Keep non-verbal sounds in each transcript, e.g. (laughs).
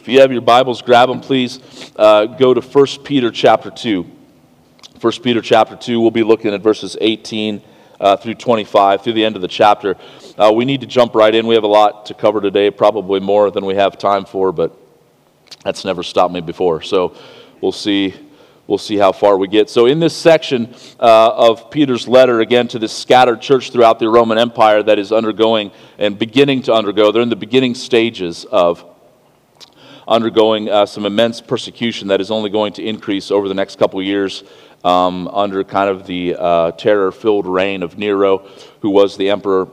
If you have your Bibles, grab them, please. Uh, go to 1 Peter chapter 2. 1 Peter chapter 2, we'll be looking at verses 18 uh, through 25, through the end of the chapter. Uh, we need to jump right in. We have a lot to cover today, probably more than we have time for, but that's never stopped me before. So we'll see. We'll see how far we get. So, in this section uh, of Peter's letter, again, to this scattered church throughout the Roman Empire that is undergoing and beginning to undergo, they're in the beginning stages of undergoing uh, some immense persecution that is only going to increase over the next couple years um, under kind of the uh, terror filled reign of Nero, who was the emperor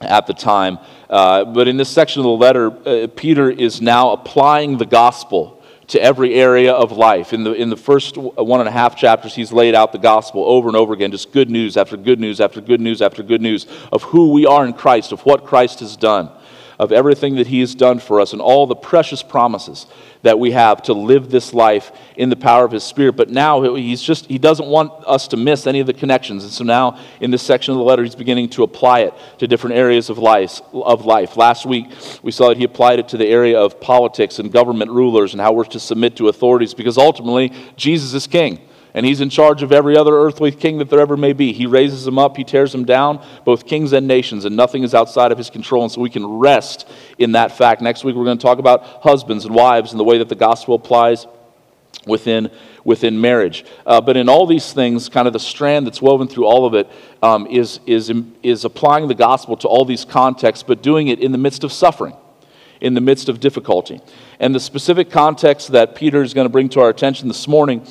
at the time. Uh, but in this section of the letter, uh, Peter is now applying the gospel to every area of life. In the, in the first one and a half chapters, he's laid out the gospel over and over again, just good news after good news after good news after good news of who we are in Christ, of what Christ has done of everything that He has done for us and all the precious promises that we have to live this life in the power of His Spirit. But now He's just, He doesn't want us to miss any of the connections. And so now in this section of the letter, He's beginning to apply it to different areas of life. Of life. Last week, we saw that He applied it to the area of politics and government rulers and how we're to submit to authorities because ultimately, Jesus is King and he's in charge of every other earthly king that there ever may be. He raises them up, he tears them down, both kings and nations, and nothing is outside of his control. And so we can rest in that fact. Next week, we're going to talk about husbands and wives and the way that the gospel applies within, within marriage. Uh, but in all these things, kind of the strand that's woven through all of it um, is is, is applying the gospel to all these contexts, but doing it in the midst of suffering. In the midst of difficulty. And the specific context that Peter is going to bring to our attention this morning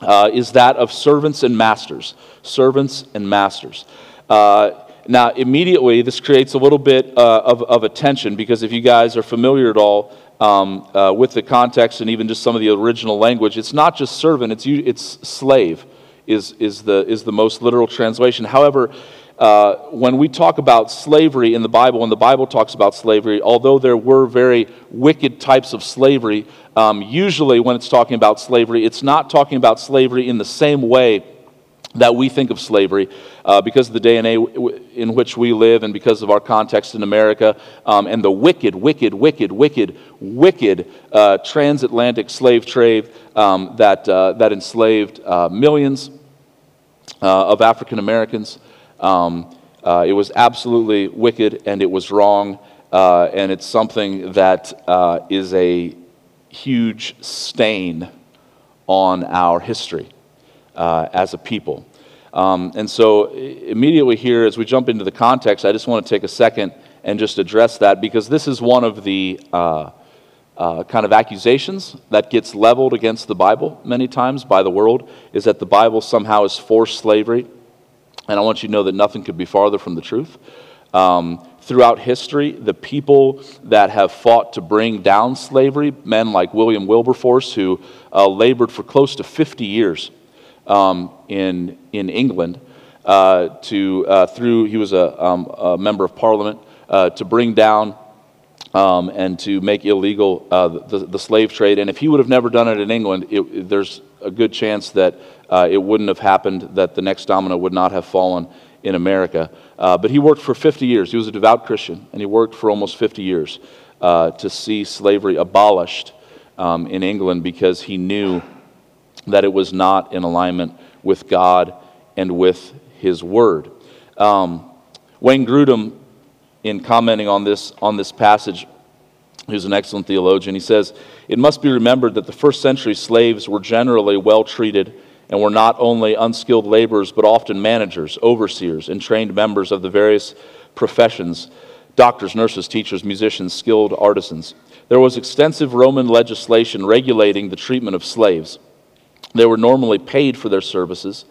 uh, is that of servants and masters. Servants and masters. Uh, now, immediately, this creates a little bit uh, of, of a tension because if you guys are familiar at all um, uh, with the context and even just some of the original language, it's not just servant, it's, it's slave, is, is, the, is the most literal translation. However, uh, when we talk about slavery in the Bible, when the Bible talks about slavery, although there were very wicked types of slavery, um, usually when it's talking about slavery, it's not talking about slavery in the same way that we think of slavery uh, because of the day and age in which we live and because of our context in America um, and the wicked, wicked, wicked, wicked, wicked uh, transatlantic slave trade um, that, uh, that enslaved uh, millions uh, of African Americans. Um, uh, it was absolutely wicked and it was wrong, uh, and it's something that uh, is a huge stain on our history uh, as a people. Um, and so, immediately here, as we jump into the context, I just want to take a second and just address that because this is one of the uh, uh, kind of accusations that gets leveled against the Bible many times by the world is that the Bible somehow is forced slavery and I want you to know that nothing could be farther from the truth. Um, throughout history, the people that have fought to bring down slavery, men like William Wilberforce, who uh, labored for close to 50 years um, in, in England, uh, to, uh, through, he was a, um, a member of parliament, uh, to bring down um, and to make illegal uh, the, the, slave trade. And if he would have never done it in England, it, there's a good chance that uh, it wouldn't have happened, that the next domino would not have fallen in America. Uh, but he worked for 50 years. He was a devout Christian, and he worked for almost 50 years uh, to see slavery abolished um, in England because he knew that it was not in alignment with God and with his word. Um, Wayne Grudem in commenting on this, on this passage, who's an excellent theologian, he says, It must be remembered that the first century slaves were generally well treated and were not only unskilled laborers, but often managers, overseers, and trained members of the various professions doctors, nurses, teachers, musicians, skilled artisans. There was extensive Roman legislation regulating the treatment of slaves. They were normally paid for their services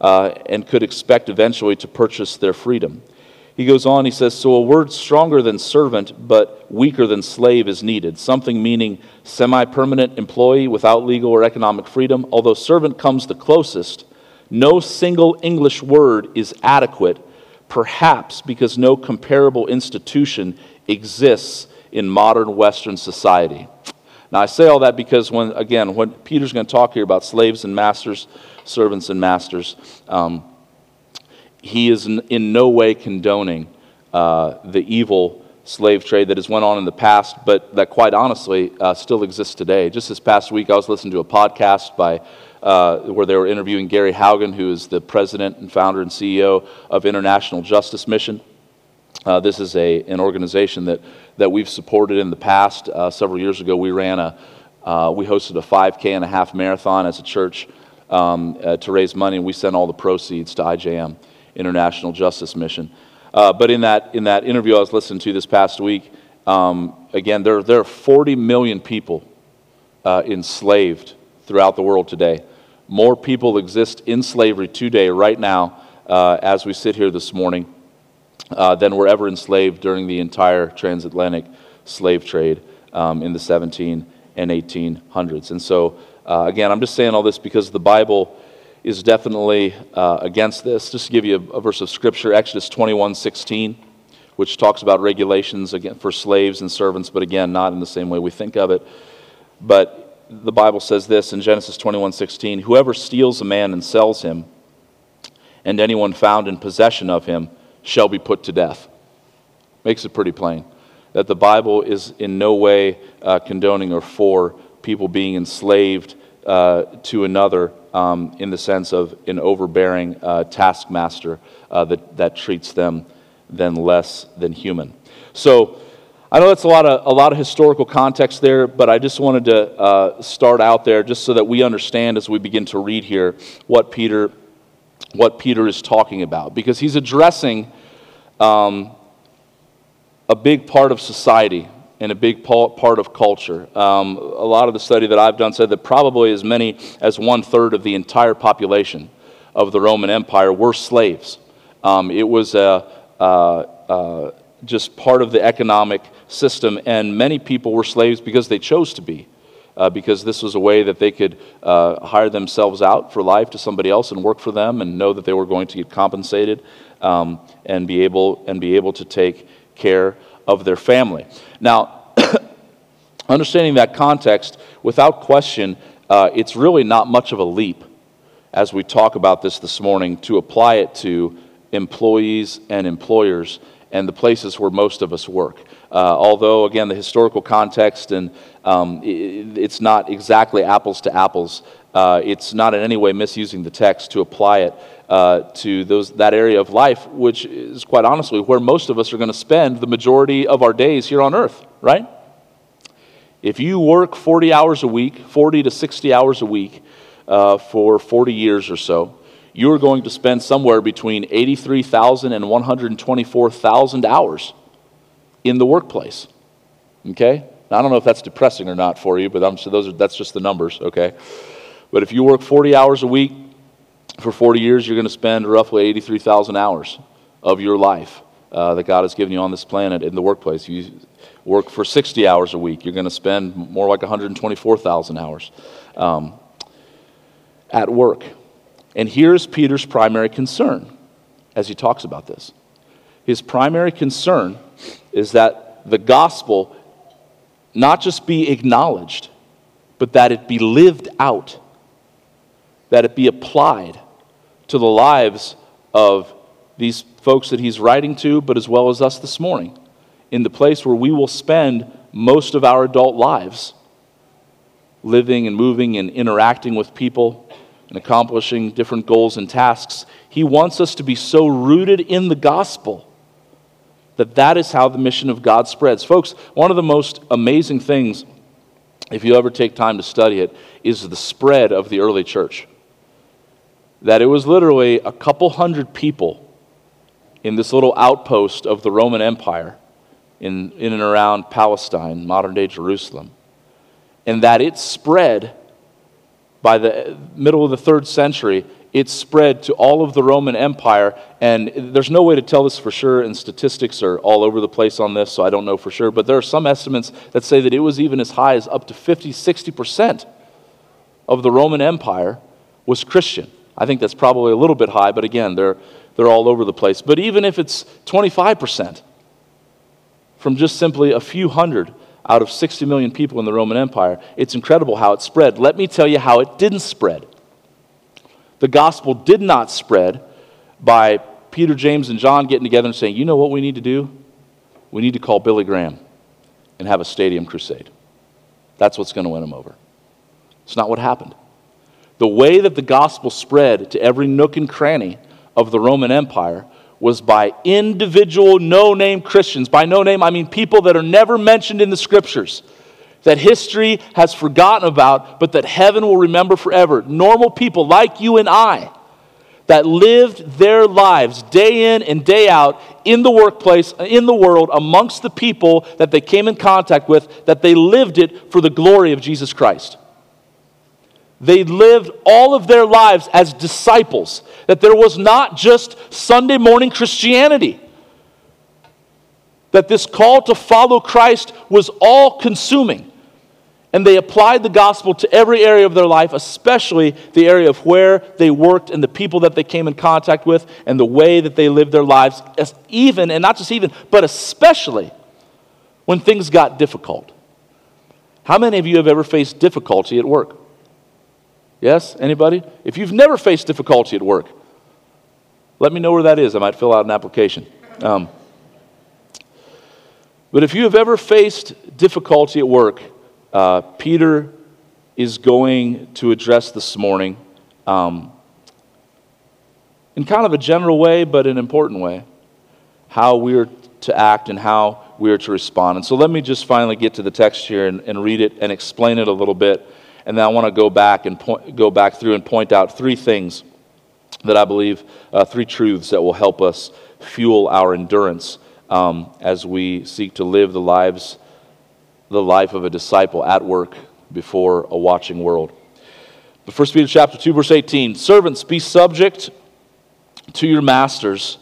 uh, and could expect eventually to purchase their freedom. He goes on, he says, So a word stronger than servant but weaker than slave is needed, something meaning semi permanent employee without legal or economic freedom. Although servant comes the closest, no single English word is adequate, perhaps because no comparable institution exists in modern Western society. Now, I say all that because, when, again, when Peter's going to talk here about slaves and masters, servants and masters, um, he is in no way condoning uh, the evil slave trade that has went on in the past, but that quite honestly uh, still exists today. Just this past week, I was listening to a podcast by uh, where they were interviewing Gary Haugen, who is the president and founder and CEO of International Justice Mission. Uh, this is a, an organization that, that we've supported in the past. Uh, several years ago, we ran a, uh, we hosted a 5K and a half marathon as a church um, to raise money, and we sent all the proceeds to IJM, International Justice Mission. Uh, but in that, in that interview I was listening to this past week, um, again, there, there are 40 million people uh, enslaved throughout the world today. More people exist in slavery today, right now, uh, as we sit here this morning, uh, than were ever enslaved during the entire transatlantic slave trade um, in the 17 and 1800s. And so, uh, again, I'm just saying all this because the Bible is definitely uh, against this. Just to give you a, a, verse of scripture, Exodus 21 16, which talks about regulations again, for slaves and servants, but again, not in the same way we think of it. But the Bible says this in Genesis 21 16 Whoever steals a man and sells him, and anyone found in possession of him, shall be put to death. Makes it pretty plain that the Bible is in no way uh, condoning or for people being enslaved uh, to another um, in the sense of an overbearing uh, taskmaster uh, that, that treats them then less than human. So I know that's a lot of, a lot of historical context there, but I just wanted to uh, start out there just so that we understand as we begin to read here what Peter, what Peter is talking about. Because he's addressing um, a big part of society and a big part of culture. Um, a lot of the study that I've done said that probably as many as one third of the entire population of the Roman Empire were slaves. Um, it was a, just part of the economic system, and many people were slaves because they chose to be. Uh, because this was a way that they could uh, hire themselves out for life to somebody else and work for them and know that they were going to get compensated um, and, be able, and be able to take care of their family. Now, (clears throat) understanding that context, without question, uh, it's really not much of a leap as we talk about this this morning to apply it to employees and employers and the places where most of us work. Uh, although, again, the historical context and um, it, it's not exactly apples to apples, uh, it's not in any way misusing the text to apply it uh, to those, that area of life, which is quite honestly where most of us are going to spend the majority of our days here on earth, right? If you work 40 hours a week, 40 to 60 hours a week uh, for 40 years or so, you're going to spend somewhere between 83,000 and 124,000 hours in the workplace. Okay? I don't know if that's depressing or not for you, but I'm, so those are, that's just the numbers, okay? But if you work 40 hours a week, for 40 years, you're going to spend roughly 83,000 hours of your life uh, that God has given you on this planet in the workplace. You work for 60 hours a week, you're going to spend more like 124,000 hours um, at work. And here's Peter's primary concern as he talks about this. His primary concern is that the gospel not just be acknowledged, but that it be lived out, that it be applied to the lives of these folks that he's writing to, but as well as us this morning, in the place where we will spend most of our adult lives living and moving and interacting with people and accomplishing different goals and tasks. He wants us to be so rooted in the gospel that that is how the mission of God spreads. Folks, one of the most amazing things, if you ever take time to study it, is the spread of the early church that it was literally a couple hundred people in this little outpost of the Roman Empire in, in and around Palestine, modern day Jerusalem, and that it spread by the middle of the third century. It spread to all of the Roman Empire, and there's no way to tell this for sure, and statistics are all over the place on this, so I don't know for sure. But there are some estimates that say that it was even as high as up to 50, 60% of the Roman Empire was Christian. I think that's probably a little bit high, but again, they're, they're all over the place. But even if it's 25% from just simply a few hundred out of 60 million people in the Roman Empire, it's incredible how it spread. Let me tell you how it didn't spread. The gospel did not spread by Peter, James, and John getting together and saying, you know what we need to do? we need to call Billy Graham and have a stadium crusade. That's what's going to win them over. It's not what happened. The way that the gospel spread to every nook and cranny of the Roman Empire was by individual no name Christians. By no name, I mean people that are never mentioned in the scriptures, that history has forgotten about, but that heaven will remember forever. Normal people like you and I that lived their lives day in and day out in the workplace, in the world, amongst the people that they came in contact with, that they lived it for the glory of Jesus Christ. They lived all of their lives as disciples, that there was not just Sunday morning Christianity, that this call to follow Christ was all consuming. And they applied the gospel to every area of their life, especially the area of where they worked and the people that they came in contact with and the way that they lived their lives, as even, and not just even, but especially when things got difficult. How many of you have ever faced difficulty at work? Yes? Anybody? If you've never faced difficulty at work, let me know where that is. I might fill out an application. Um, but if you have ever faced difficulty at work, uh, Peter is going to address this morning um, in kind of a general way, but an important way, how we are to act and how we are to respond. And so let me just finally get to the text here and, and read it and explain it a little bit and then I want to go back and point, go back through and point out three things that I believe, uh, three truths that will help us fuel our endurance um, as we seek to live the lives, the life of a disciple at work before a watching world. But First Peter chapter 2, verse 18, servants, be subject to your masters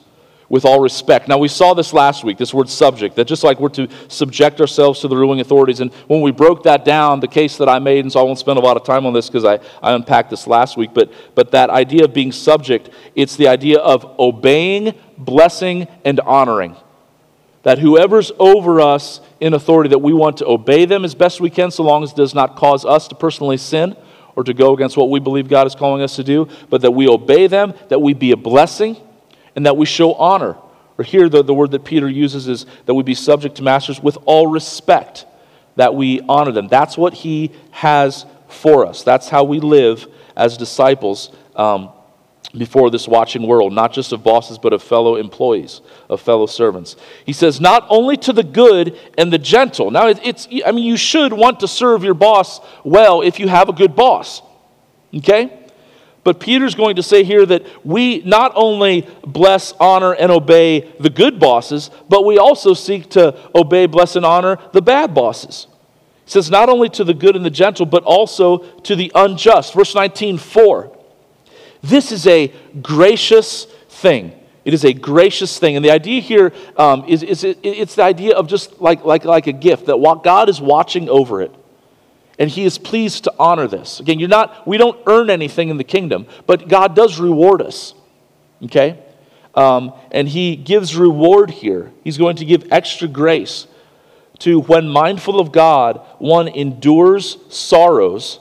with all respect. Now, we saw this last week, this word subject, that just like we're to subject ourselves to the ruling authorities. And when we broke that down, the case that I made, and so I won't spend a lot of time on this because I, I unpacked this last week, but, but that idea of being subject, it's the idea of obeying, blessing, and honoring. That whoever's over us in authority, that we want to obey them as best we can, so long as it does not cause us to personally sin or to go against what we believe God is calling us to do, but that we obey them, that we be a blessing and that we show honor. Or here, the, the word that Peter uses is that we be subject to masters with all respect, that we honor them. That's what he has for us. That's how we live as disciples um, before this watching world, not just of bosses, but of fellow employees, of fellow servants. He says, not only to the good and the gentle. Now, it's, I mean, you should want to serve your boss well if you have a good boss. Okay? But Peter's going to say here that we not only bless, honor, and obey the good bosses, but we also seek to obey, bless, and honor the bad bosses. He says, not only to the good and the gentle, but also to the unjust. Verse 19, 4. This is a gracious thing. It is a gracious thing. And the idea here um, is, is it, it's the idea of just like, like, like a gift, that God is watching over it, and he is pleased to honor this. Again, you're not, we don't earn anything in the kingdom, but God does reward us. Okay? Um, and he gives reward here. He's going to give extra grace to when mindful of God, one endures sorrows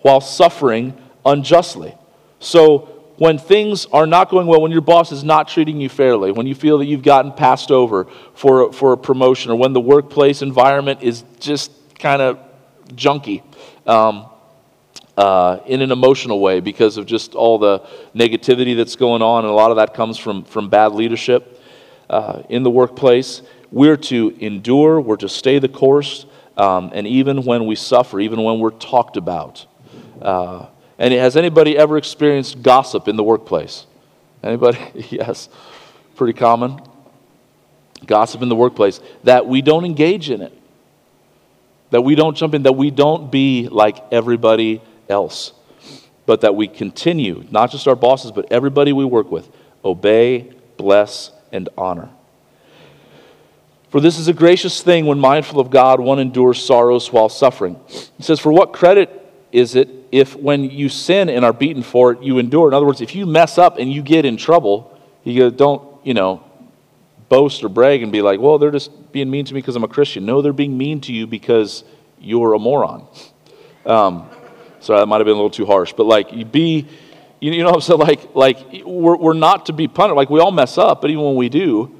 while suffering unjustly. So, when things are not going well, when your boss is not treating you fairly, when you feel that you've gotten passed over for, for a promotion, or when the workplace environment is just kind of junky um, uh, in an emotional way because of just all the negativity that's going on, and a lot of that comes from, from bad leadership uh, in the workplace. We're to endure, we're to stay the course, um, and even when we suffer, even when we're talked about. Uh, and has anybody ever experienced gossip in the workplace? Anybody? (laughs) yes. Pretty common. Gossip in the workplace. That we don't engage in it. That we don't jump in, that we don't be like everybody else, but that we continue, not just our bosses, but everybody we work with, obey, bless, and honor. For this is a gracious thing when mindful of God, one endures sorrows while suffering. He says, For what credit is it if when you sin and are beaten for it, you endure? In other words, if you mess up and you get in trouble, you go, don't, you know, boast or brag and be like, well, they're just being mean to me because I'm a Christian. No, they're being mean to you because you're a moron. Um, sorry, that might have been a little too harsh, but like, you be, you know what I'm saying? Like, like we're, we're not to be punished. Like, we all mess up, but even when we do,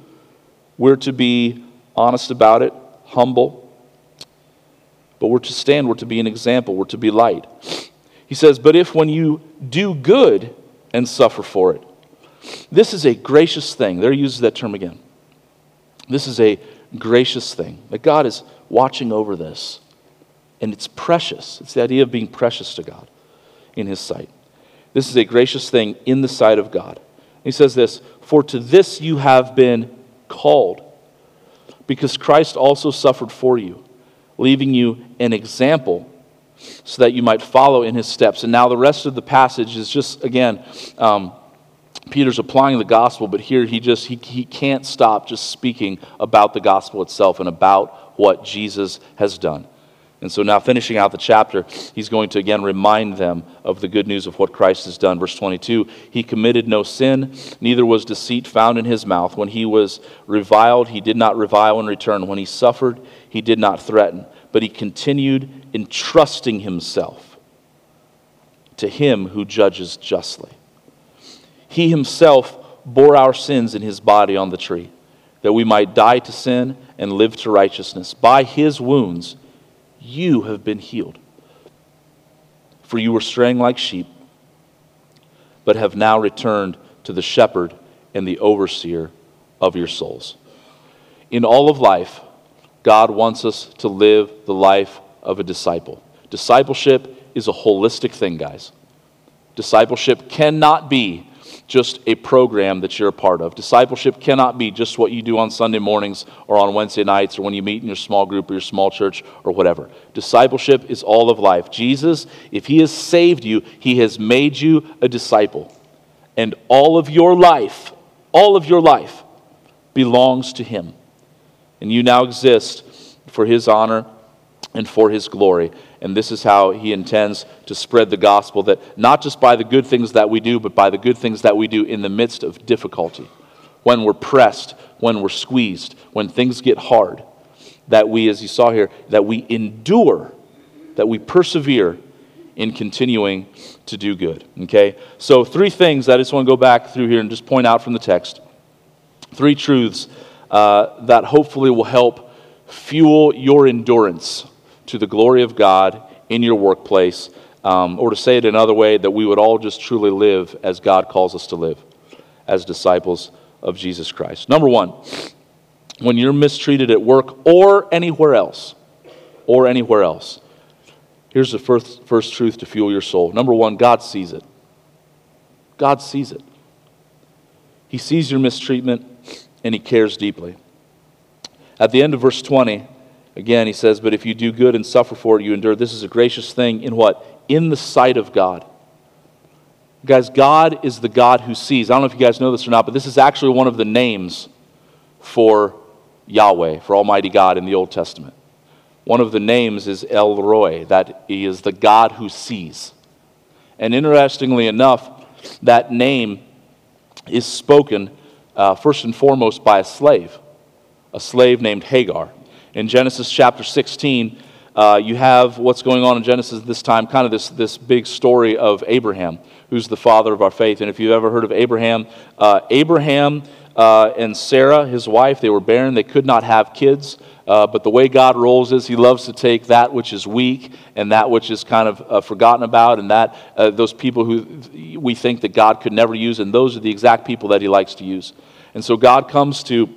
we're to be honest about it, humble. But we're to stand, we're to be an example, we're to be light. He says, But if when you do good and suffer for it, this is a gracious thing. There he uses that term again. This is a gracious thing. That God is watching over this. And it's precious. It's the idea of being precious to God in his sight. This is a gracious thing in the sight of God. He says this For to this you have been called, because Christ also suffered for you, leaving you an example so that you might follow in his steps. And now the rest of the passage is just, again, um, Peter's applying the gospel, but here he just he, he can't stop just speaking about the gospel itself and about what Jesus has done. And so now, finishing out the chapter, he's going to again remind them of the good news of what Christ has done. Verse 22 He committed no sin, neither was deceit found in his mouth. When he was reviled, he did not revile in return. When he suffered, he did not threaten, but he continued entrusting himself to him who judges justly. He himself bore our sins in his body on the tree, that we might die to sin and live to righteousness. By his wounds, you have been healed. For you were straying like sheep, but have now returned to the shepherd and the overseer of your souls. In all of life, God wants us to live the life of a disciple. Discipleship is a holistic thing, guys. Discipleship cannot be just a program that you're a part of. Discipleship cannot be just what you do on Sunday mornings or on Wednesday nights or when you meet in your small group or your small church or whatever. Discipleship is all of life. Jesus, if He has saved you, He has made you a disciple. And all of your life, all of your life belongs to Him. And you now exist for His honor and for His glory. And this is how he intends to spread the gospel that not just by the good things that we do, but by the good things that we do in the midst of difficulty, when we're pressed, when we're squeezed, when things get hard, that we, as you saw here, that we endure, that we persevere in continuing to do good. Okay? So, three things that I just want to go back through here and just point out from the text. Three truths uh, that hopefully will help fuel your endurance to the glory of God in your workplace, um, or to say it another way, that we would all just truly live as God calls us to live as disciples of Jesus Christ. Number one, when you're mistreated at work or anywhere else, or anywhere else, here's the first, first truth to fuel your soul. Number one, God sees it. God sees it. He sees your mistreatment and he cares deeply. At the end of verse 20, Again, he says, But if you do good and suffer for it, you endure. This is a gracious thing in what? In the sight of God. Guys, God is the God who sees. I don't know if you guys know this or not, but this is actually one of the names for Yahweh, for Almighty God in the Old Testament. One of the names is El Roi, that he is the God who sees. And interestingly enough, that name is spoken uh, first and foremost by a slave, a slave named Hagar in Genesis chapter 16, uh, you have what's going on in Genesis this time, kind of this, this big story of Abraham, who's the father of our faith. And if you've ever heard of Abraham, uh, Abraham uh, and Sarah, his wife, they were barren. They could not have kids. Uh, but the way God rolls is He loves to take that which is weak and that which is kind of uh, forgotten about, and that uh, those people who we think that God could never use, and those are the exact people that He likes to use. And so God comes to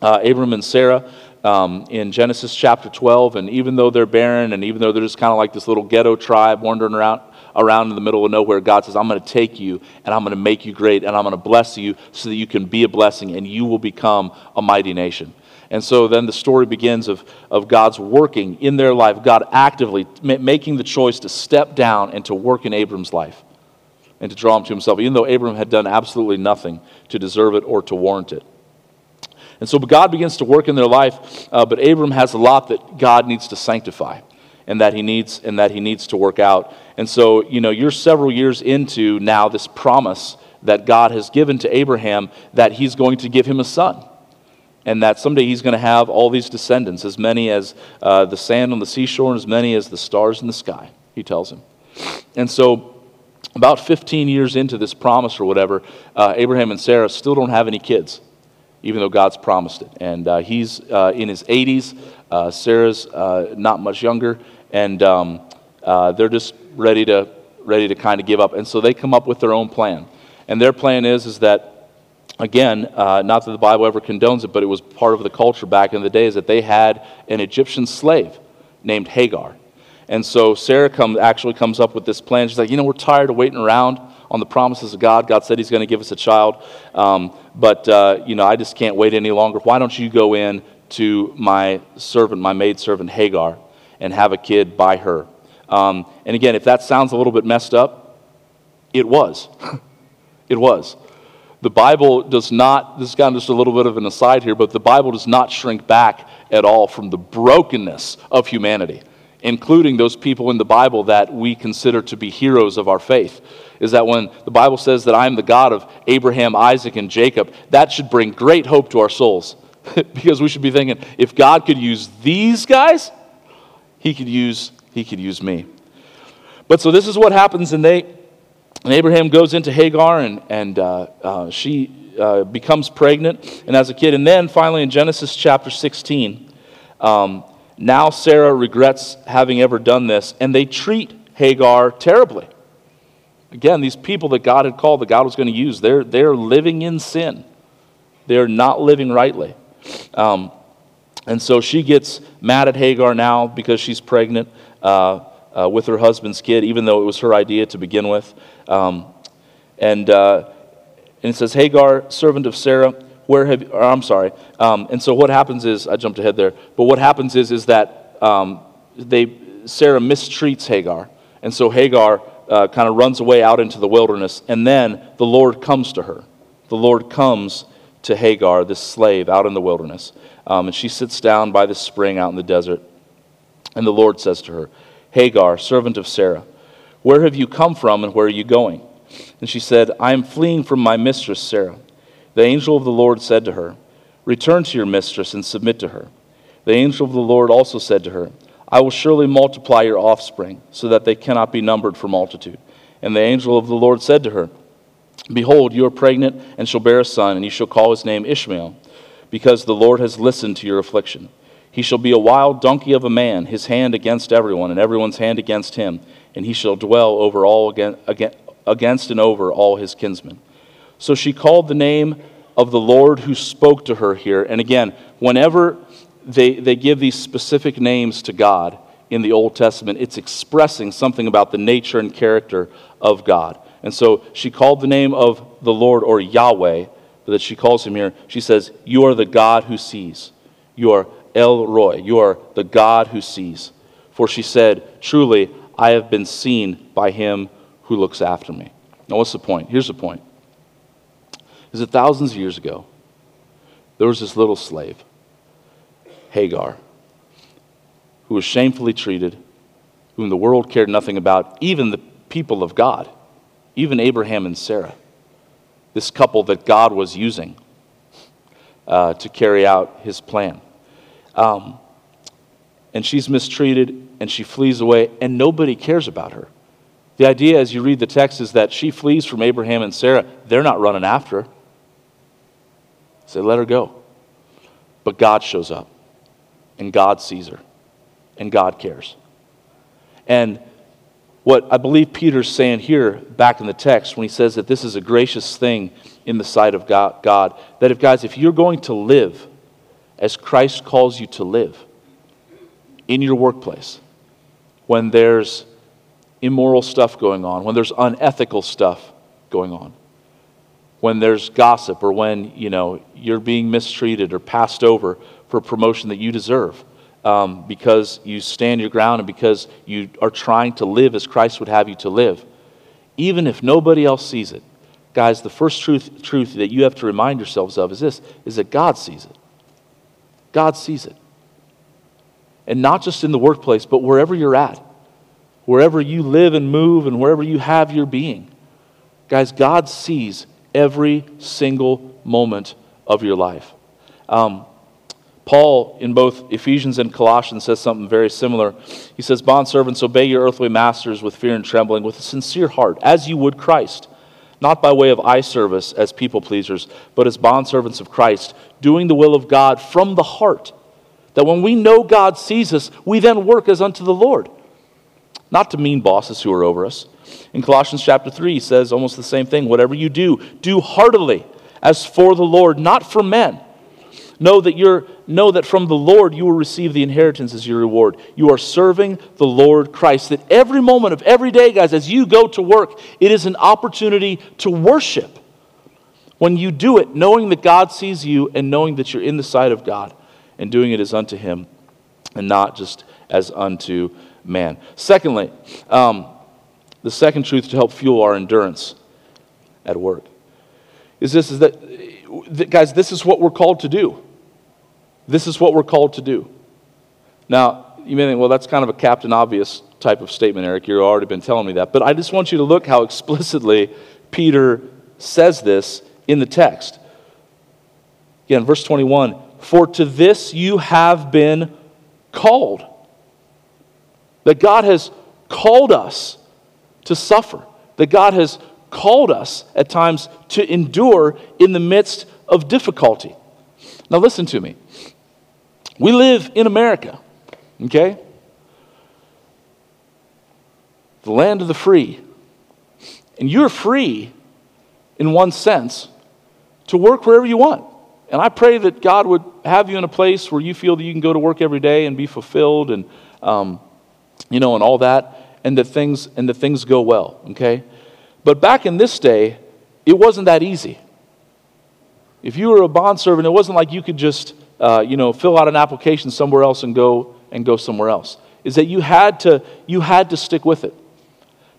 Abram and Sarah um, in Genesis chapter 12. And even though they're barren, and even though they're just kind of like this little ghetto tribe wandering around, around in the middle of nowhere, God says, I'm going to take you and I'm going to make you great and I'm going to bless you so that you can be a blessing and you will become a mighty nation. And so then the story begins of, of God's working in their life, God actively ma- making the choice to step down and to work in Abram's life and to draw him to himself, even though Abram had done absolutely nothing to deserve it or to warrant it. And so God begins to work in their life, uh, but Abram has a lot that God needs to sanctify and that he needs and that he needs to work out. And so, you know, you're several years into now this promise that God has given to Abraham that he's going to give him a son. And that someday he's going to have all these descendants, as many as uh, the sand on the seashore and as many as the stars in the sky, he tells him. And so, about 15 years into this promise or whatever, uh, Abraham and Sarah still don't have any kids. Even though God's promised it. And uh, he's uh, in his 80s. Uh, Sarah's uh, not much younger, and um, uh, they're just ready to ready to kind of give up. And so they come up with their own plan. And their plan is is that again, uh, not that the Bible ever condones it, but it was part of the culture back in the days that they had an Egyptian slave named Hagar. And so Sarah come, actually comes up with this plan. She's like, you know, we're tired of waiting around on the promises of God. God said He's going to give us a child, um, but uh, you know, I just can't wait any longer. Why don't you go in to my servant, my maid servant Hagar, and have a kid by her? Um, and again, if that sounds a little bit messed up, it was. (laughs) it was. The Bible does not, this is kind of just a little bit of an aside here, but the Bible does not shrink back at all from the brokenness of humanity, including those people in the Bible that we consider to be heroes of our faith. Is that when the Bible says that I am the God of Abraham, Isaac, and Jacob, that should bring great hope to our souls. (laughs) because we should be thinking, if God could use these guys, he could use he could use me. But so this is what happens, and they, and Abraham goes into Hagar, and and uh, uh, she uh, becomes pregnant, and as a kid, and then finally in Genesis chapter 16, um, now Sarah regrets having ever done this, and they treat Hagar terribly. Again, these people that God had called, that God was going to use, they're, they're living in sin. They're not living rightly. Um, and so she gets mad at Hagar now because she's pregnant uh, uh, with her husband's kid, even though it was her idea to begin with. Um, and, uh, and it says, Hagar, servant of Sarah, where have you, I'm sorry. Um, and so what happens is, I jumped ahead there, but what happens is, is that um, they, Sarah mistreats Hagar. And so Hagar uh, kind of runs away out into the wilderness, and then the Lord comes to her. The Lord comes to Hagar, this slave, out in the wilderness. Um, and she sits down by the spring out in the desert. And the Lord says to her, Hagar, servant of Sarah, where have you come from and where are you going? And she said, I am fleeing from my mistress, Sarah. The angel of the Lord said to her, Return to your mistress and submit to her. The angel of the Lord also said to her, I will surely multiply your offspring, so that they cannot be numbered for multitude. And the angel of the Lord said to her, Behold, you are pregnant and shall bear a son, and you shall call his name Ishmael, because the Lord has listened to your affliction. He shall be a wild donkey of a man, his hand against everyone, and everyone's hand against him, and he shall dwell over all against and over all his kinsmen. So she called the name of the Lord who spoke to her here. And again, whenever they, they give these specific names to God in the Old Testament, it's expressing something about the nature and character of God. And so she called the name of the Lord, or Yahweh, that she calls him here. She says, You are the God who sees. You are El Roi. You are the God who sees. For she said, Truly, I have been seen by him who looks after me. Now, what's the point? Here's the point. Is that thousands of years ago, there was this little slave, Hagar, who was shamefully treated, whom the world cared nothing about, even the people of God, even Abraham and Sarah, this couple that God was using uh, to carry out his plan. Um, and she's mistreated and she flees away, and nobody cares about her. The idea, as you read the text, is that she flees from Abraham and Sarah. They're not running after her. Say, let her go. But God shows up, and God sees her, and God cares. And what I believe Peter's saying here back in the text when he says that this is a gracious thing in the sight of God, God that if, guys, if you're going to live as Christ calls you to live in your workplace, when there's immoral stuff going on, when there's unethical stuff going on, when there's gossip or when you know you're being mistreated or passed over for promotion that you deserve um, because you stand your ground and because you are trying to live as Christ would have you to live, even if nobody else sees it. Guys, the first truth, truth that you have to remind yourselves of is this is that God sees it. God sees it. And not just in the workplace, but wherever you're at, wherever you live and move, and wherever you have your being. Guys, God sees every single moment of your life. Um, Paul, in both Ephesians and Colossians, says something very similar. He says, Bondservants, obey your earthly masters with fear and trembling, with a sincere heart, as you would Christ not by way of eye service as people pleasers, but as bondservants of Christ, doing the will of God from the heart. That when we know God sees us, we then work as unto the Lord, not to mean bosses who are over us. In Colossians chapter 3, he says almost the same thing whatever you do, do heartily as for the Lord, not for men. Know that, you're, know that from the Lord you will receive the inheritance as your reward. You are serving the Lord Christ. That every moment of every day, guys, as you go to work, it is an opportunity to worship. When you do it, knowing that God sees you and knowing that you're in the sight of God and doing it as unto Him and not just as unto man. Secondly, um, the second truth to help fuel our endurance at work is this is that, guys, this is what we're called to do. This is what we're called to do. Now, you may think, well, that's kind of a Captain Obvious type of statement, Eric. You've already been telling me that. But I just want you to look how explicitly Peter says this in the text. Again, verse 21 For to this you have been called. That God has called us to suffer, that God has called us at times to endure in the midst of difficulty. Now, listen to me. We live in America, okay? The land of the free. And you're free, in one sense, to work wherever you want. And I pray that God would have you in a place where you feel that you can go to work every day and be fulfilled and, um, you know, and all that, and that things, and that things go well, okay? But back in this day, it wasn't that easy. If you were a bondservant, it wasn't like you could just uh, you know, fill out an application somewhere else and go and go somewhere else. Is that you had to you had to stick with it.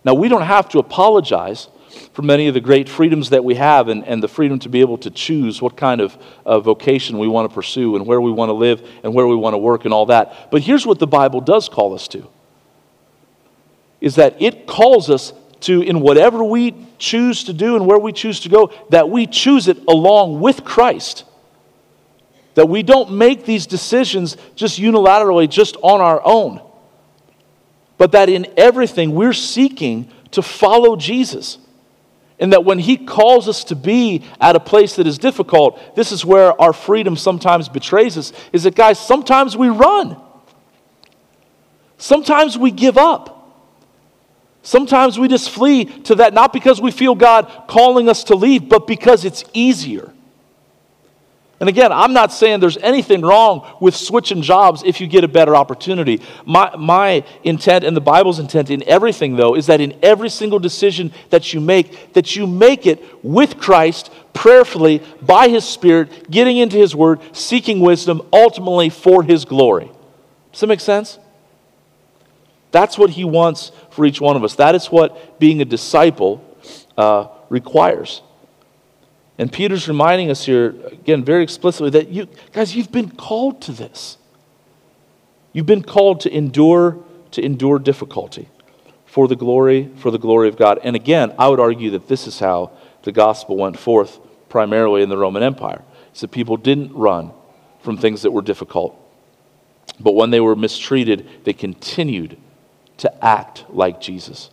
Now we don't have to apologize for many of the great freedoms that we have and, and the freedom to be able to choose what kind of uh, vocation we want to pursue and where we want to live and where we want to work and all that. But here's what the Bible does call us to is that it calls us to, in whatever we choose to do and where we choose to go, that we choose it along with Christ. That we don't make these decisions just unilaterally, just on our own. But that in everything we're seeking to follow Jesus. And that when He calls us to be at a place that is difficult, this is where our freedom sometimes betrays us. Is that, guys, sometimes we run, sometimes we give up. Sometimes we just flee to that, not because we feel God calling us to leave, but because it's easier. And again, I'm not saying there's anything wrong with switching jobs if you get a better opportunity. My, my intent and the Bible's intent in everything, though, is that in every single decision that you make, that you make it with Christ, prayerfully, by His Spirit, getting into His Word, seeking wisdom, ultimately for His glory. Does that make sense? That's what He wants for each one of us. That is what being a disciple uh, requires. And Peter's reminding us here, again, very explicitly, that you, guys, you've been called to this. You've been called to endure, to endure difficulty for the glory, for the glory of God. And again, I would argue that this is how the gospel went forth primarily in the Roman Empire. So people didn't run from things that were difficult. But when they were mistreated, they continued to act like Jesus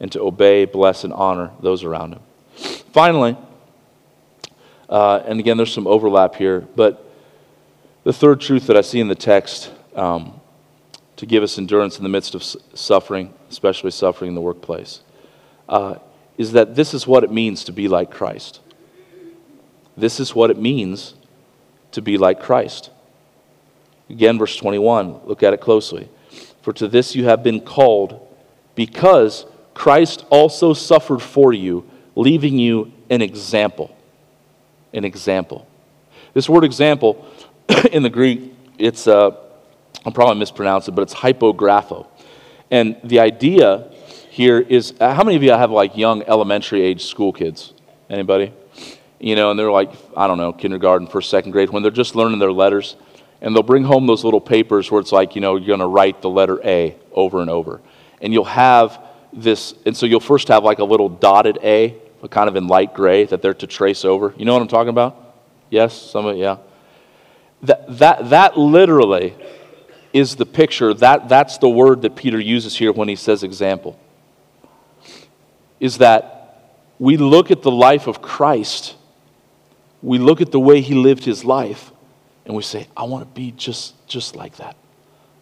and to obey, bless, and honor those around him. Finally, uh, and again, there's some overlap here. But the third truth that I see in the text um, to give us endurance in the midst of suffering, especially suffering in the workplace, uh, is that this is what it means to be like Christ. This is what it means to be like Christ. Again, verse 21, look at it closely. For to this you have been called, because Christ also suffered for you, leaving you an example an example. This word example (clears throat) in the Greek, it's, uh, I'll probably mispronounce it, but it's hypographo. And the idea here is uh, how many of you have like young elementary age school kids? Anybody? You know, and they're like, I don't know, kindergarten, first, second grade, when they're just learning their letters. And they'll bring home those little papers where it's like, you know, you're going to write the letter A over and over. And you'll have this, and so you'll first have like a little dotted A, kind of in light gray that they're to trace over. You know what I'm talking about? Yes, some of yeah. That that that literally is the picture. That that's the word that Peter uses here when he says example. Is that we look at the life of Christ, we look at the way he lived his life, and we say, I want to be just, just like that.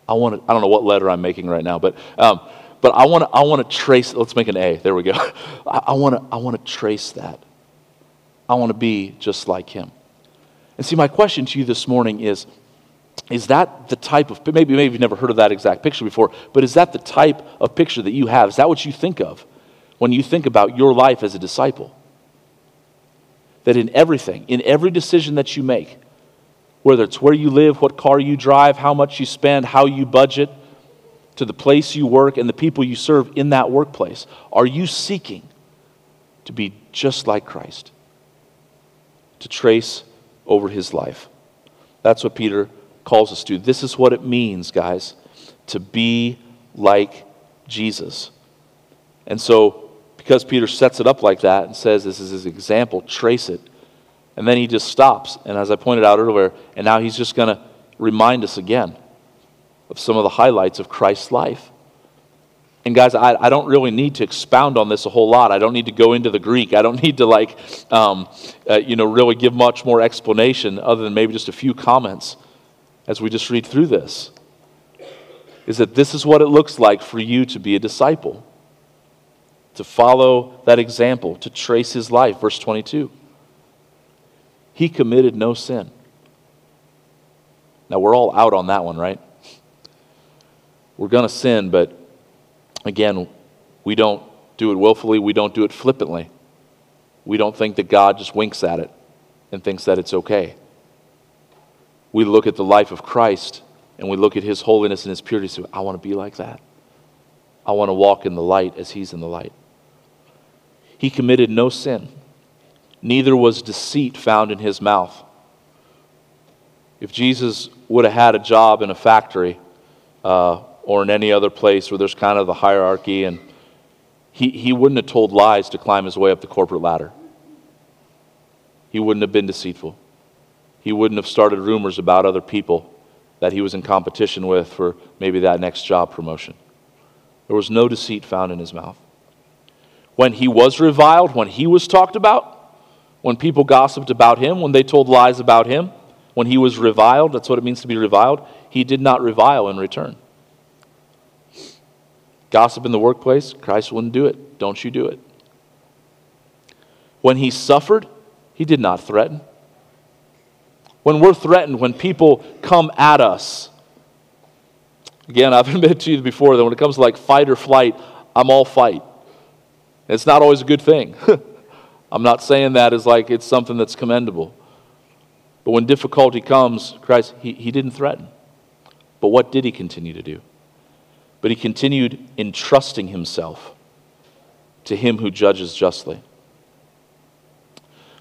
I want to, I don't know what letter I'm making right now, but, um, but I want to, I want to trace, let's make an A. There we go. (laughs) I, I want to, I want to trace that. I want to be just like him. And see, my question to you this morning is, is that the type of, maybe, maybe you've never heard of that exact picture before, but is that the type of picture that you have? Is that what you think of when you think about your life as a disciple? That in everything, in every decision that you make, whether it's where you live, what car you drive, how much you spend, how you budget, to the place you work and the people you serve in that workplace, are you seeking to be just like Christ? To trace over his life. That's what Peter calls us to. This is what it means, guys, to be like Jesus. And so, because Peter sets it up like that and says this is his example, trace it. And then he just stops. And as I pointed out earlier, and now he's just going to remind us again of some of the highlights of Christ's life. And guys, I, I don't really need to expound on this a whole lot. I don't need to go into the Greek. I don't (laughs) need to like, um, uh, you know, really give much more explanation other than maybe just a few comments as we just read through this. Is that this is what it looks like for you to be a disciple, to follow that example, to trace his life. Verse 22. He committed no sin. Now, we're all out on that one, right? We're going to sin, but again, we don't do it willfully, we don't do it flippantly. We don't think that God just winks at it and thinks that it's okay. We look at the life of Christ and we look at his holiness and his purity and say, I want to be like that. I want to walk in the light as he's in the light. He committed no sin neither was deceit found in his mouth. If Jesus would have had a job in a factory uh, or in any other place where there's kind of the hierarchy, and he, he wouldn't have told lies to climb his way up the corporate ladder. He wouldn't have been deceitful. He wouldn't have started rumors about other people that he was in competition with for maybe that next job promotion. There was no deceit found in his mouth. When he was reviled, when he was talked about, when people gossiped about him, when they told lies about him, when he was reviled, that's what it means to be reviled, he did not revile in return. Gossip in the workplace, Christ wouldn't do it. Don't you do it. When he suffered, he did not threaten. When we're threatened, when people come at us, again, I've (laughs) admitted to you before that when it comes to like fight or flight, I'm all fight. It's not always a good thing. (laughs) I'm not saying that as like it's something that's commendable. But when difficulty comes, Christ, he, he didn't threaten. But what did he continue to do? But he continued entrusting himself to him who judges justly.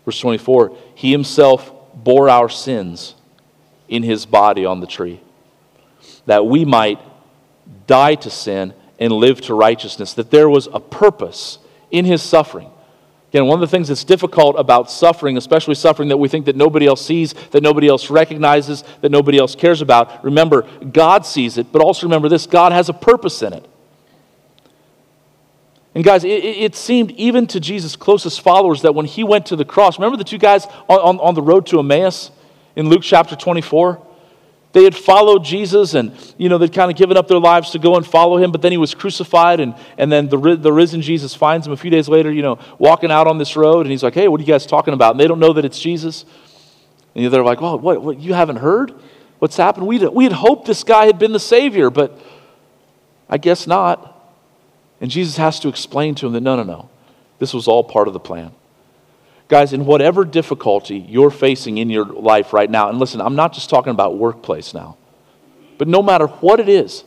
Verse 24 He himself bore our sins in his body on the tree, that we might die to sin and live to righteousness, that there was a purpose in his suffering Again, one of the things that's difficult about suffering, especially suffering that we think that nobody else sees, that nobody else recognizes, that nobody else cares about, remember, God sees it, but also remember this God has a purpose in it. And guys, it, it, seemed even to Jesus' closest followers that when he went to the cross, remember the two guys on, on, on the road to Emmaus in Luke chapter 24? They had followed Jesus and, you know, they'd kind of given up their lives to go and follow him, but then he was crucified, and, and then the, the risen Jesus finds him a few days later, you know, walking out on this road, and he's like, hey, what are you guys talking about? And they don't know that it's Jesus. And they're like, well, what, what you haven't heard? What's happened? we we had hoped this guy had been the Savior, but I guess not. And Jesus has to explain to him that no, no, no. This was all part of the plan. Guys, in whatever difficulty you're facing in your life right now, and listen, I'm not just talking about workplace now, but no matter what it is,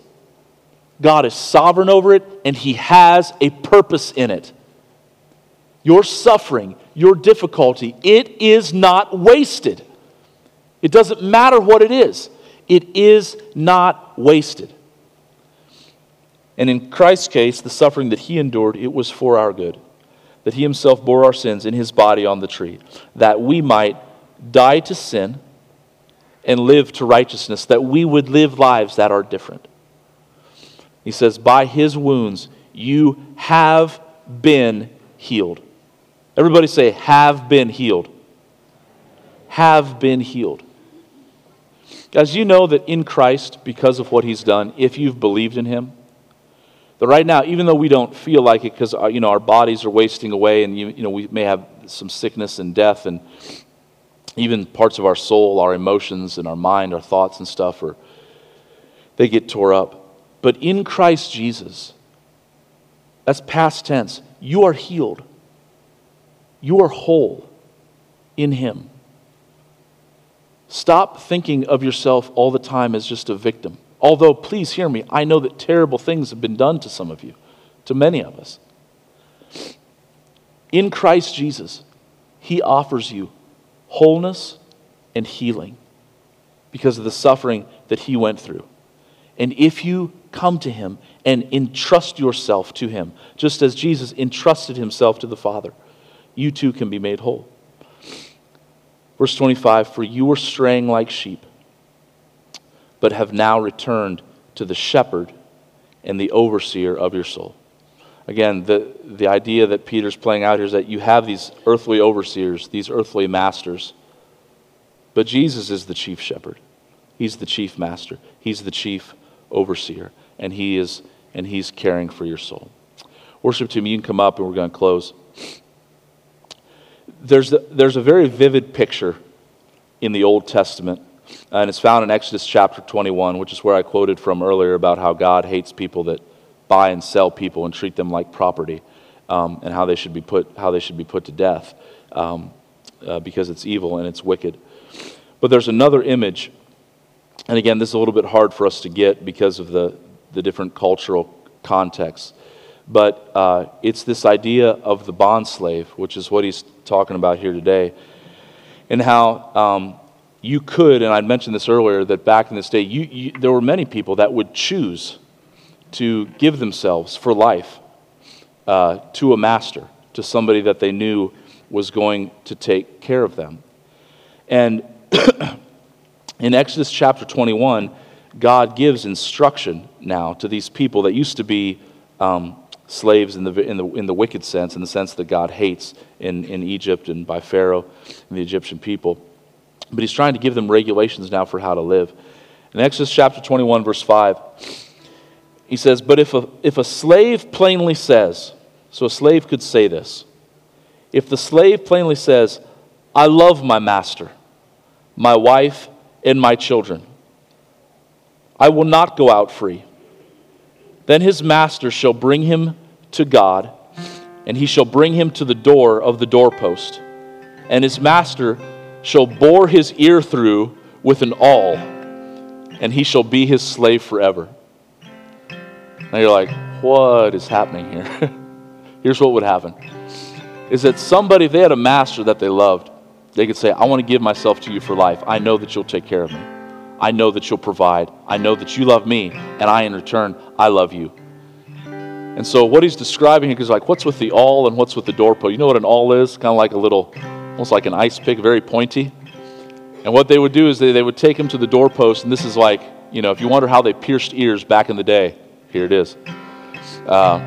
God is sovereign over it and He has a purpose in it. Your suffering, your difficulty, it is not wasted. It doesn't matter what it is, it is not wasted. And in Christ's case, the suffering that He endured, it was for our good that he himself bore our sins in his body on the tree, that we might die to sin and live to righteousness, that we would live lives that are different. He says, By his wounds you have been healed. Everybody say, have been healed. Have been healed. Guys, you know that in Christ, because of what he's done, if you've believed in him, that right now, even though we don't feel like it because uh, you know, our bodies are wasting away and you, you know, we may have some sickness and death and even parts of our soul, our emotions and our mind, our thoughts and stuff, are, they get tore up. But in Christ Jesus, that's past tense, you are healed. You are whole in Him. Stop thinking of yourself all the time as just a victim. Although, please hear me, I know that terrible things have been done to some of you, to many of us. In Christ Jesus, He offers you wholeness and healing because of the suffering that He went through. And if you come to Him and entrust yourself to Him, just as Jesus entrusted Himself to the Father, you too can be made whole. Verse 25 For you were straying like sheep, but have now returned to the shepherd and the overseer of your soul. Again, the, the idea that Peter's playing out here is that you have these earthly overseers, these earthly masters, but Jesus is the chief shepherd. He's the chief master. He's the chief overseer, and he is and he's caring for your soul. Worship team, you can come up and we're going to close there's, the, there's a very vivid picture in the Old Testament, and it's found in Exodus chapter 21, which is where I quoted from earlier about how God hates people that buy and sell people and treat them like property, um, and how they should be put how they should be put to death um, uh, because it's evil and it's wicked. But there's another image, and again, this is a little bit hard for us to get because of the the different cultural contexts but uh, it's this idea of the bond slave, which is what he's talking about here today, and how um, you could, and I mentioned this earlier, that back in this day, you, you, there were many people that would choose to give themselves for life uh, to a master, to somebody that they knew was going to take care of them. And (clears throat) in Exodus chapter 21, God gives instruction now to these people that used to be um, slaves in the, in, the, in the wicked sense, in the sense that God hates in, in Egypt and by Pharaoh and the Egyptian people. But he's trying to give them regulations now for how to live. In Exodus chapter 21, verse 5, he says, But if a, if a slave plainly says, so a slave could say this, if the slave plainly says, I love my master, my wife, and my children, I will not go out free. Then his master shall bring him to God, and he shall bring him to the door of the doorpost. And his master shall bore his ear through with an awl, and he shall be his slave forever. Now you're like, what is happening here? (laughs) Here's what would happen is that somebody, if they had a master that they loved, they could say, I want to give myself to you for life. I know that you'll take care of me. I know that you'll provide. I know that you love me, and I, in return, I love you. And so, what he's describing here is like, what's with the awl and what's with the doorpost? You know what an awl is? Kind of like a little, almost like an ice pick, very pointy. And what they would do is they, they would take him to the doorpost, and this is like, you know, if you wonder how they pierced ears back in the day, here it is. Uh,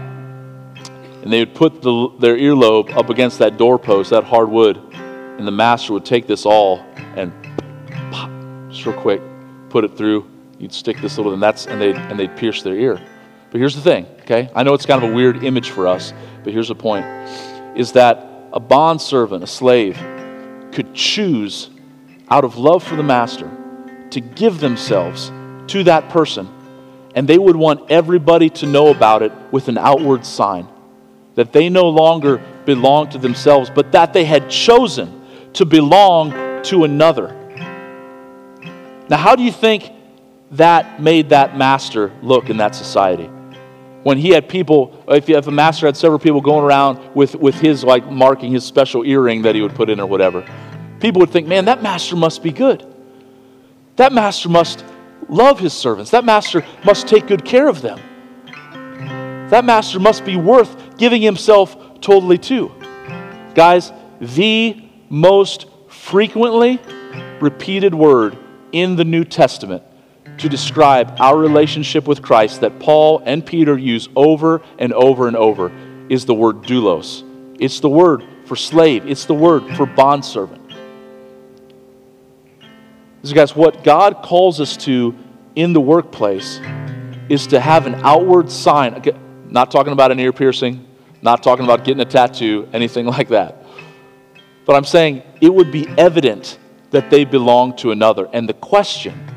and they would put the, their earlobe up against that doorpost, that hard wood, and the master would take this awl and pop, just real quick, put it through. You'd stick this little, and that's and they and they'd pierce their ear. But here's the thing, okay? I know it's kind of a weird image for us, but here's the point: is that a bond servant, a slave, could choose out of love for the master to give themselves to that person, and they would want everybody to know about it with an outward sign that they no longer belong to themselves, but that they had chosen to belong to another. Now, how do you think that made that master look in that society? When he had people, if, a master had several people going around with, with his, like, marking his special earring that he would put in or whatever, people would think, man, that master must be good. That master must love his servants. That master must take good care of them. That master must be worth giving himself totally to. Guys, the most frequently repeated word in the New Testament to describe our relationship with Christ that Paul and Peter use over and over and over is the word doulos. It's the word for slave, it's the word for bondservant. So, guys, what God calls us to in the workplace is to have an outward sign. Not talking about an ear piercing, not talking about getting a tattoo, anything (laughs) like that. But I'm saying it would be evident that they belong to another. And the question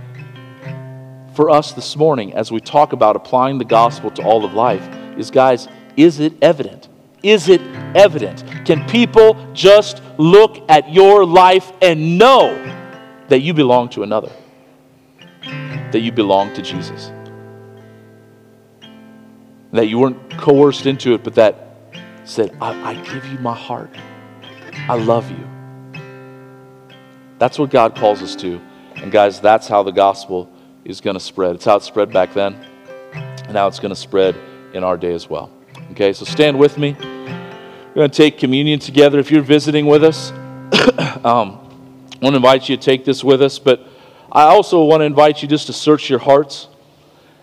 for us this morning, as we talk about applying the gospel to all of life, is guys, is it evident? Is it evident? Can people just look at your life and know that you belong to another? That you belong to Jesus? That you weren't coerced into it, but that said, I, I give you my heart. I love you. That's what God calls us to. And guys, that's how the gospel is going to spread. It's how it spread back then, and now it's going to spread in our day as well. Okay, so stand with me. We're going to take communion together. If you're visiting with us, (coughs) um, I want to invite you to take this with us, but I also want to invite you just to search your hearts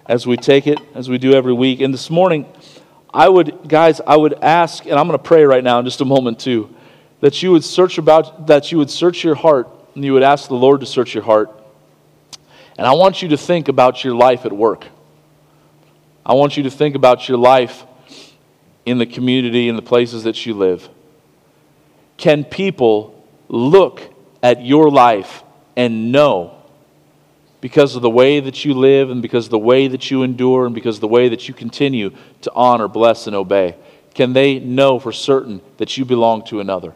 as we take it, as we do every week. And this morning, I would, guys, I would ask, and I'm going to pray right now in just a moment too, that you would search about, that you would search your heart, and you would ask the Lord to search your heart. And I want you to think about your life at work. I want you to think about your life in the community, in the places that you live. Can people look at your life and know because of the way that you live and because of the way that you endure and because of the way that you continue to honor, bless, and obey? Can they know for certain that you belong to another?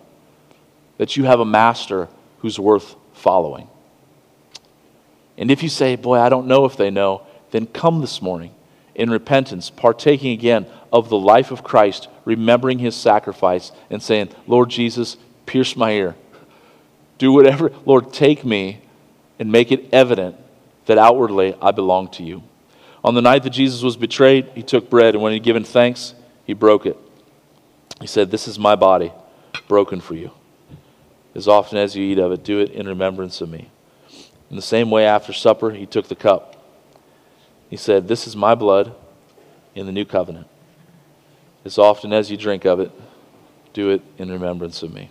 That you have a master who's worth following? And if you say, Boy, I don't know if they know, then come this morning in repentance, partaking again of the life of Christ, remembering his sacrifice, and saying, Lord Jesus, pierce my ear. Do whatever. Lord, take me and make it evident that outwardly I belong to you. On the night that Jesus was betrayed, he took bread, and when he'd given thanks, he broke it. He said, This is my body, broken for you. As often as you eat of it, do it in remembrance of me. In the same way, after supper, he took the cup. He said, This is my blood in the new covenant. As often as you drink of it, do it in remembrance of me.